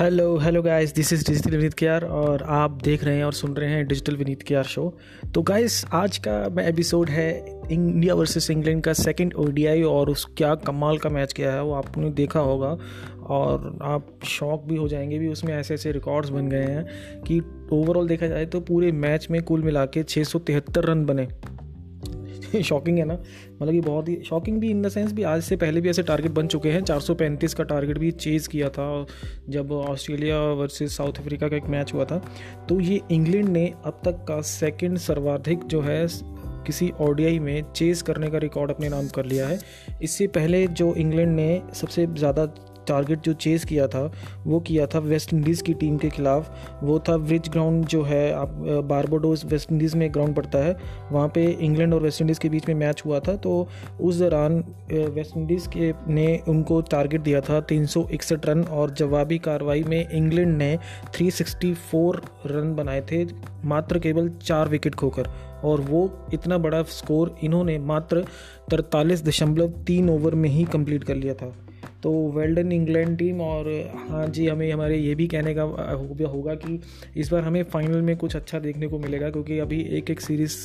Hello hello guys this is digital Vineet care और आप देख रहे हैं और सुन रहे हैं डिजिटल विनीत केयर शो तो गाइस आज का मैं एपिसोड है इंडिया वर्सेस इंग्लैंड का सेकंड ओडीआई और उस क्या कमाल का मैच किया है वो आपने देखा होगा और आप शॉक भी हो जाएँगे भी, उसमें ऐसे ऐसे रिकॉर्ड्स बन गए हैं कि ओवरऑल देखा जाए तो पूरे मैच में कुल मिला के रन बने। शॉकिंग है ना। मतलब कि बहुत ही शॉकिंग भी इन द सेंस भी आज से पहले भी ऐसे टारगेट बन चुके हैं। 435 का टारगेट भी चेज़ किया था जब ऑस्ट्रेलिया वर्सेस साउथ अफ्रीका का एक मैच हुआ था। तो ये इंग्लैंड ने अब तक का सेकेंड सर्वाधिक जो है किसी ओडीआई में चेज़ करने का रिकॉर्ड अपने नाम कर लिया है। इससे पहले जो इंग्लैंड ने सबसे ज़्यादा टारगेट जो चेज़ किया था, वो किया था वेस्ट इंडीज़ की टीम के खिलाफ। वो था ब्रिज ग्राउंड जो है, आप बारबोडोस वेस्ट इंडीज़ में ग्राउंड पड़ता है। वहाँ पे इंग्लैंड और वेस्ट इंडीज़ के बीच में मैच हुआ था तो उस दौरान वेस्ट इंडीज़ के, ने उनको टारगेट दिया था तीन सौ इकसठ रन और जवाबी कार्रवाई में इंग्लैंड ने 364 रन बनाए थे, मात्र केवल चार विकेट खोकर। और वो इतना बड़ा स्कोर इन्होंने मात्र तरतालीस दशमलव तीन ओवर में ही कंप्लीट कर लिया था। तो वेल्डन इंग्लैंड टीम और हाँ जी, हमें, हमारे ये भी कहने का होगा कि इस बार हमें फाइनल में कुछ अच्छा देखने को मिलेगा क्योंकि अभी एक एक सीरीज़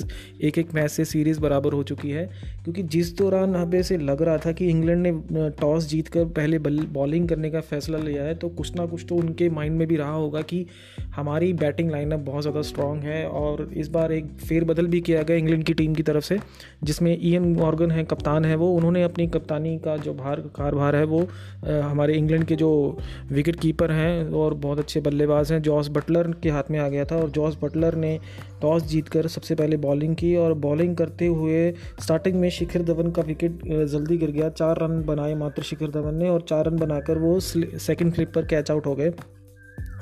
एक एक मैच से सीरीज़ बराबर हो चुकी है। क्योंकि जिस दौरान हमें से लग रहा था कि इंग्लैंड ने टॉस जीत कर पहले बॉलिंग करने का फैसला लिया है तो कुछ ना कुछ तो उनके माइंड में भी रहा होगा कि हमारी बैटिंग लाइनअप बहुत ज़्यादा स्ट्रॉन्ग है और इस बार एक फेरबदल भी किया गया इंग्लैंड की टीम की तरफ़ से, जिसमें ईएन मॉर्गन है, कप्तान है वो, उन्होंने अपनी कप्तानी का जो भार, कारभार है वो हमारे इंग्लैंड के जो विकेट कीपर हैं और बहुत अच्छे बल्लेबाज हैं, जॉस बटलर के हाथ में आ गया था और जॉस बटलर ने टॉस जीतकर सबसे पहले बॉलिंग की और बॉलिंग करते हुए स्टार्टिंग में शिखर धवन का विकेट जल्दी गिर गया। चार रन बनाए मात्र शिखर धवन ने और चार रन बनाकर वो सेकंड फ्लिप पर कैच आउट हो गए।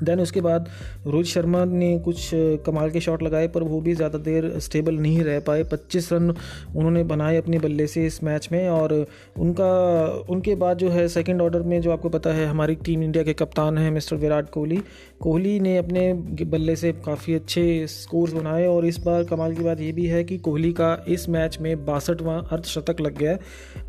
देन उसके बाद रोहित शर्मा ने कुछ कमाल के शॉट लगाए, पर वो भी ज़्यादा देर स्टेबल नहीं रह पाए। 25 रन उन्होंने बनाए अपने बल्ले से इस मैच में और उनका, उनके बाद जो है सेकंड ऑर्डर में जो आपको पता है, हमारी टीम इंडिया के कप्तान हैं मिस्टर विराट कोहली। कोहली ने अपने बल्ले से काफ़ी अच्छे स्कोर्स बनाए और इस बार कमाल की बात ये भी है कि कोहली का इस मैच में बासठवां अर्धशतक लग गया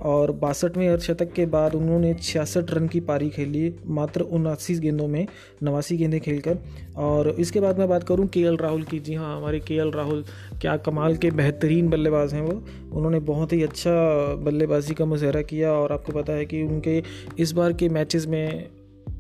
और बासठवें अर्धशतक के बाद उन्होंने छियासठ रन की पारी खेली, मात्र उनासी गेंदों में। नवासी गेंदें खेलकर। और इसके बाद मैं बात करूँ के राहुल की। जी हाँ हमारे के राहुल क्या कमाल के बेहतरीन बल्लेबाज हैं वो। उन्होंने बहुत ही अच्छा बल्लेबाजी का मुजहरा किया और आपको पता है कि उनके इस बार के मैचेस में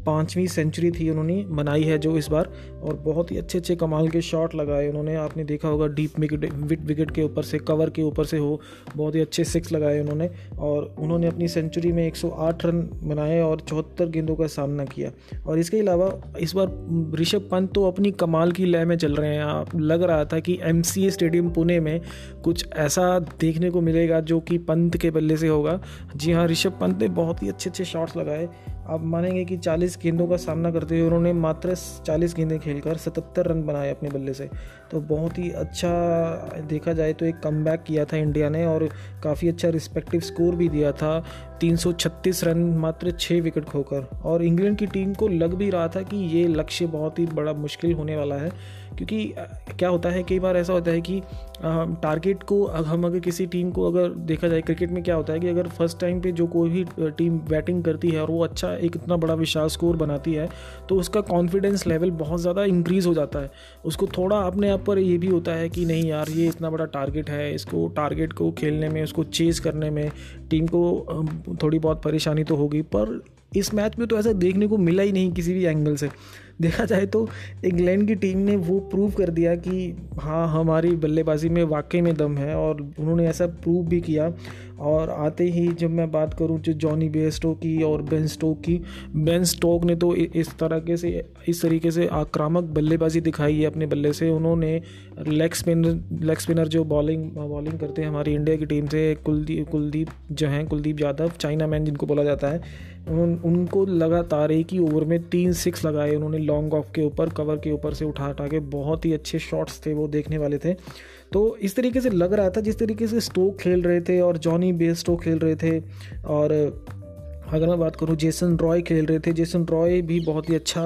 पाँचवीं सेंचुरी थी उन्होंने बनाई है जो इस बार, और बहुत ही अच्छे अच्छे कमाल के शॉट लगाए उन्होंने। आपने देखा होगा डीप विकेट विकेट के ऊपर से कवर के ऊपर से हो, बहुत ही अच्छे सिक्स लगाए उन्होंने, और उन्होंने अपनी सेंचुरी में 108 रन बनाए और चौहत्तर गेंदों का सामना किया। और इसके अलावा, इस बार ऋषभ पंत तो अपनी कमाल की लय में चल रहे हैं। आप, लग रहा था कि एमसीए स्टेडियम पुणे में कुछ ऐसा देखने को मिलेगा जो कि पंत के बल्ले से होगा। जी हाँ ऋषभ पंत ने बहुत ही अच्छे अच्छे शॉट्स लगाए। आप मानेंगे कि 40 गेंदों का सामना करते हुए उन्होंने मात्र 40 गेंदें खेलकर 77 रन बनाए अपने बल्ले से। तो बहुत ही अच्छा देखा जाए तो एक कम किया था इंडिया ने और काफ़ी अच्छा रिस्पेक्टिव स्कोर भी दिया था। 336 रन मात्र छः विकेट खोकर। और इंग्लैंड की टीम को लग भी रहा था कि ये लक्ष्य बहुत ही बड़ा मुश्किल होने वाला है, क्योंकि क्या होता है, कई बार ऐसा होता है कि टारगेट को हम अगर किसी टीम को अगर देखा जाए क्रिकेट में क्या होता है कि अगर फ़र्स्ट टाइम पे जो कोई भी टीम बैटिंग करती है और वो अच्छा एक इतना बड़ा विशाल स्कोर बनाती है तो उसका कॉन्फिडेंस लेवल बहुत ज़्यादा इंक्रीज़ हो जाता है। उसको थोड़ा अपने आप पर ये भी होता है कि नहीं यार, ये इतना बड़ा टारगेट है, इसको टारगेट को खेलने में, उसको चेज़ करने में टीम को थोड़ी बहुत परेशानी तो होगी पर इस मैच में तो ऐसा देखने को मिला ही नहीं किसी भी एंगल से। देखा जाए तो इंग्लैंड की टीम ने वो प्रूव कर दिया कि हाँ हमारी बल्लेबाजी में वाकई में दम है और उन्होंने ऐसा प्रूव भी किया। और आते ही जब मैं बात करूँ जो जॉनी बेस्टो की और बेन स्टोक की बेन स्टोक ने तो इस तरह से, इस तरीके से आक्रामक बल्लेबाजी दिखाई है अपने बल्ले से। उन्होंने लेग स्पिनर लेग स्पिनर जो बॉलिंग बॉलिंग करते हैं हमारी इंडिया की टीम से, कुलदीप कुलदीप जो हैं, कुलदीप यादव चाइना मैन जिनको बोला जाता है उन, उनको लगातार एक ही ओवर में तीन सिक्स लगाए उन्होंने लॉन्ग ऑफ़ के ऊपर कवर के ऊपर से उठा उठा के बहुत ही अच्छे शॉट्स थे वो देखने वाले थे। तो इस तरीके से लग रहा था जिस तरीके से स्टोक खेल रहे थे और जॉनी बेस्टो खेल रहे थे और अगर मैं बात करूँ जेसन रॉय खेल रहे थे। जेसन रॉय भी बहुत ही अच्छा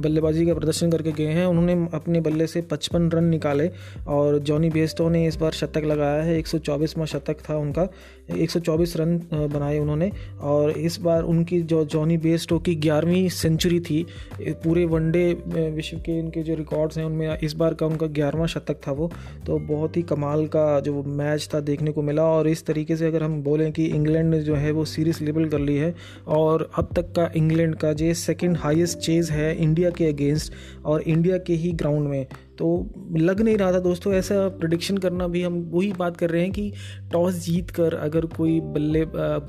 बल्लेबाजी का प्रदर्शन करके गए हैं। उन्होंने अपने बल्ले से 55 रन निकाले और जॉनी बेस्टो ने इस बार शतक लगाया है। 124वां शतक था उनका। 124 रन बनाए उन्होंने और इस बार उनकी जो जॉनी बेस्टो की ग्यारहवीं सेंचुरी थी पूरे वनडे विश्व के इनके जो रिकॉर्ड्स हैं, उनमें इस बार का उनका ग्यारहवा शतक था वो। तो बहुत ही कमाल का जो मैच था देखने को मिला और इस तरीके से अगर हम बोलें कि इंग्लैंड जो है वो सीरीज़ लेवल कर ली है और अब तक का इंग्लैंड का जो सेकेंड हाइस्ट चेज है इंडिया के अगेंस्ट और इंडिया के ही ग्राउंड में। तो लग नहीं रहा था दोस्तों, ऐसा प्रडिक्शन करना भी हम वही बात कर रहे हैं कि टॉस जीत कर अगर कोई बल्ले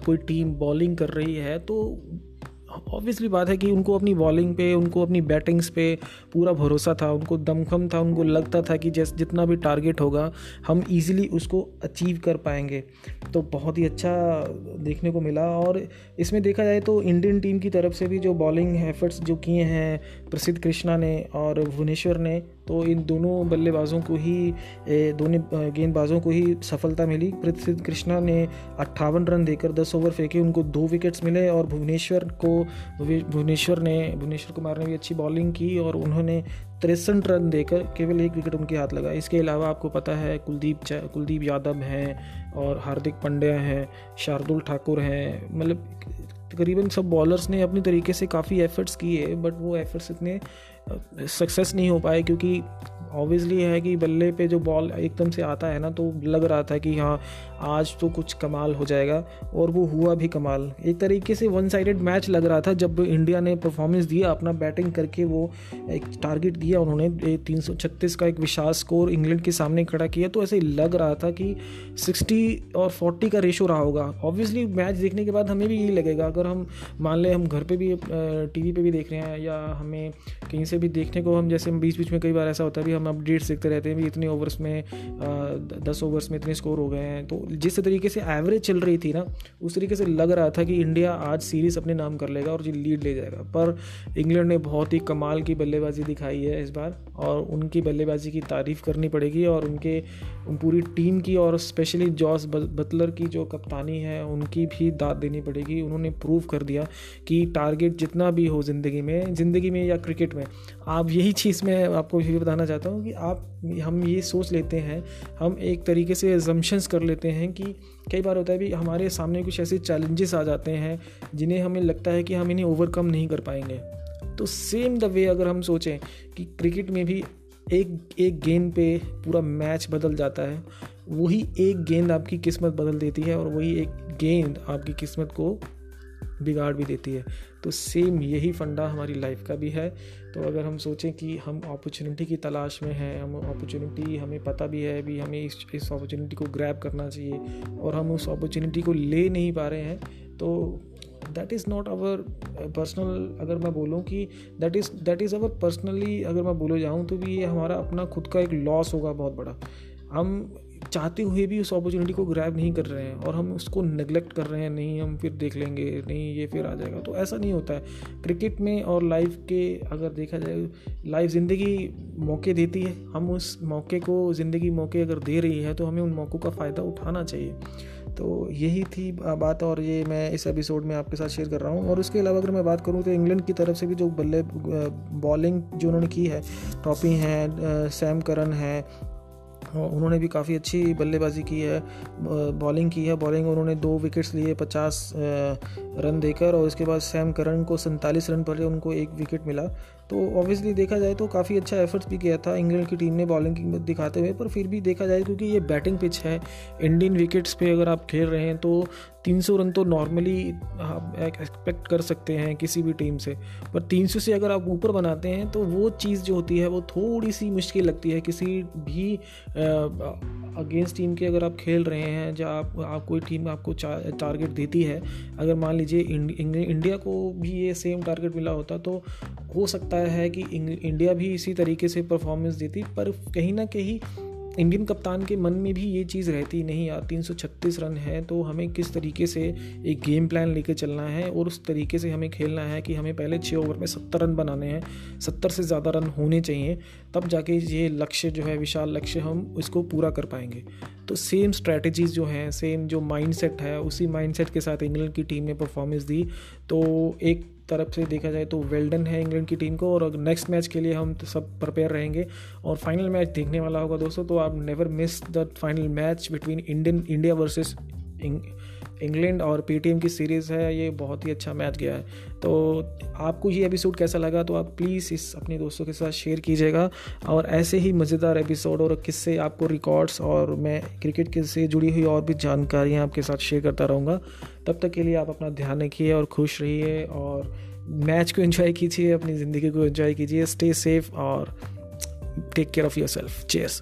कोई टीम बॉलिंग कर रही है तो ऑब्वियसली बात है कि उनको अपनी बॉलिंग पे, उनको अपनी बैटिंग्स पे पूरा भरोसा था, उनको दमखम था, उनको लगता था कि जैसे, जितना भी टारगेट होगा, हम इजीली उसको अचीव कर पाएँगे। तो बहुत ही अच्छा देखने को मिला और इसमें देखा जाए तो इंडियन टीम की तरफ़ से भी जो बॉलिंग एफर्ट्स जो किए हैं, प्रसिद्ध कृष्णा ने और भुवनेश्वर ने तो इन दोनों बल्लेबाजों को ही दोनों गेंदबाजों को ही सफलता मिली। प्रसिद्ध कृष्णा ने अट्ठावन रन देकर दस ओवर फेंके, उनको दो विकेट्स मिले और भुवनेश्वर को भुवनेश्वर ने, भुवनेश्वर कुमार ने भी अच्छी बॉलिंग की और उन्होंने तिरसठ रन देकर केवल एक विकेट उनके हाथ लगा। इसके अलावा आपको पता है, कुलदीप कुलदीप यादव हैं और हार्दिक पांड्या हैं, शार्दुल ठाकुर हैं मतलब तकरीबन सब बॉलर्स ने अपनी तरीके से काफ़ी एफर्ट्स किए बट वो एफर्ट्स इतने सक्सेस नहीं हो पाए क्योंकि ऑब्वियसली है कि बल्ले पे जो बॉल एकदम से आता है ना तो लग रहा था कि हाँ आज तो कुछ कमाल हो जाएगा, और वो हुआ भी कमाल। एक तरीके से वन साइडेड मैच लग रहा था जब इंडिया ने परफॉर्मेंस दिया, अपना बैटिंग करके वो एक टारगेट दिया उन्होंने तीन सौ छत्तीस का एक विशाल स्कोर इंग्लैंड के सामने खड़ा किया तो ऐसे लग रहा था कि सिक्सटी और फोर्टी का रेशो रहा होगा। ऑब्वियसली मैच देखने के बाद हमें भी यही लगेगा, अगर हम, मान लें हम घर पर भी टी वी भी देख रहे हैं, या हमें कहीं से भी देखने को, हम जैसे बीच बीच में कई बार ऐसा होता है, भी हम अपडेट्स देखते रहते हैं, भी इतने ओवर्स में दस ओवर्स में इतने स्कोर हो गए हैं। तो जिस तरीके से एवरेज चल रही थी ना, उस तरीके से लग रहा था कि इंडिया आज सीरीज़ अपने नाम कर लेगा और जी लीड ले जाएगा। पर इंग्लैंड ने बहुत ही कमाल की बल्लेबाजी दिखाई है इस बार और उनकी बल्लेबाजी की तारीफ़ करनी पड़ेगी और उनके, उन पूरी टीम की और स्पेशली जॉस बटलर की जो कप्तानी है, उनकी भी दाद देनी पड़ेगी। उन्होंने प्रूव कर दिया कि टारगेट जितना भी हो ज़िंदगी में ज़िंदगी में या क्रिकेट में, आप यही चीज़ मैं आपको ये बताना चाहता हूँ कि आप, हम ये सोच लेते हैं, हम एक तरीके से एजम्पन्स कर लेते हैं कि कई बार होता है भी हमारे सामने कुछ ऐसे चैलेंजेस आ जाते हैं, जिन्हें हमें लगता है कि हम इन्हें ओवरकम नहीं कर पाएँगे। तो सेम द वे अगर हम सोचें कि क्रिकेट में भी एक एक गेंद पे पूरा मैच बदल जाता है, वही एक गेंद आपकी किस्मत बदल देती है और वही एक गेंद आपकी किस्मत को बिगाड़ भी देती है। तो सेम यही फंडा हमारी लाइफ का भी है। तो अगर हम सोचें कि हम अपॉर्चुनिटी की तलाश में हैं, हम अपॉर्चुनिटी हमें पता भी है भी हमें इस इस अपॉर्चुनिटी को ग्रैब करना चाहिए और हम उस अपॉर्चुनिटी को ले नहीं पा रहे हैं तो that is not our personal अगर मैं बोलूँ कि that is that is our personally अगर मैं बोले जाऊँ तो भी ये हमारा अपना खुद का एक लॉस होगा बहुत बड़ा। हम चाहते हुए भी उस अपॉर्चुनिटी को ग्रैब नहीं कर रहे हैं और हम उसको नेग्लेक्ट कर रहे हैं, नहीं हम फिर देख लेंगे, नहीं ये फिर आ जाएगा। तो ऐसा नहीं होता है। क्रिकेट में और लाइफ के अगर देखा जाए लाइफ ज़िंदगी मौके देती है। हम उस मौके को, ज़िंदगी मौके अगर दे रही है तो हमें उन मौक़ों का फ़ायदा उठाना चाहिए। तो यही थी बात और ये मैं इस एपिसोड में आपके साथ शेयर कर रहा हूँ। और उसके अलावा अगर मैं बात करूँ तो इंग्लैंड की तरफ़ से भी जो बल्ले बॉलिंग जो उन्होंने की है टॉपी हैं सैम करन है उन्होंने भी काफ़ी अच्छी बल्लेबाजी की है बॉलिंग की है। बॉलिंग उन्होंने दो विकेट्स लिए, पचास रन देकर, और इसके बाद सैम करन को सैंतालीस रन पर उनको एक विकेट मिला। तो ऑब्वियसली देखा जाए तो काफ़ी अच्छा एफर्ट्स भी किया था इंग्लैंड की टीम ने बॉलिंग की दिखाते हुए पर फिर भी देखा जाए क्योंकि ये बैटिंग पिच है इंडियन विकेट्स पे अगर आप खेल रहे हैं तो 300 रन तो नॉर्मली आप एक्सपेक्ट कर सकते हैं किसी भी टीम से। पर 300 से अगर आप ऊपर बनाते हैं तो वो चीज़ जो होती है वो थोड़ी सी मुश्किल लगती है। किसी भी अगेंस्ट टीम के अगर आप खेल रहे हैं जब आप, आप कोई टीम आपको टारगेट देती है अगर मान लीजिए इंडिया को भी ये सेम टारगेट मिला होता तो हो सकता है कि इंडिया भी इसी तरीके से परफॉर्मेंस देती, पर कहीं ना कहीं इंडियन कप्तान के मन में भी ये चीज़ रहती नहीं। यार 336 रन है तो हमें किस तरीके से एक गेम प्लान लेके चलना है और उस तरीके से हमें खेलना है कि हमें पहले छः ओवर में सत्तर रन बनाने हैं, सत्तर से ज़्यादा रन होने चाहिए, तब जाके ये लक्ष्य जो है, विशाल लक्ष्य हम इसको पूरा कर पाएँगे। तो सेम स्ट्रैटेजीज़ जो हैं सेम जो माइंडसेट है, उसी माइंडसेट के साथ इंग्लैंड की टीम ने परफॉर्मेंस दी। तो एक तरफ़ से देखा जाए तो वेल्डन है इंग्लैंड की टीम को और नेक्स्ट मैच के लिए हम तो सब प्रिपेयर रहेंगे और फाइनल मैच देखने वाला होगा दोस्तों तो आप never miss the final match between Indian, India versus England और पेटीएम की सीरीज़ है, ये बहुत ही अच्छा मैच गया है। तो आपको ये एपिसोड कैसा लगा तो आप प्लीज़ इस अपने दोस्तों के साथ शेयर कीजिएगा और ऐसे ही मज़ेदार एपिसोड और किससे आपको रिकॉर्ड्स और मैं क्रिकेट के से जुड़ी हुई और भी जानकारियाँ आपके साथ शेयर करता रहूँगा। तब तक के लिए आप अपना ध्यान रखिए और खुश रहिए और मैच को एंजॉय कीजिए, अपनी ज़िंदगी को एंजॉय कीजिए। स्टे सेफ़ और take care of yourself cheers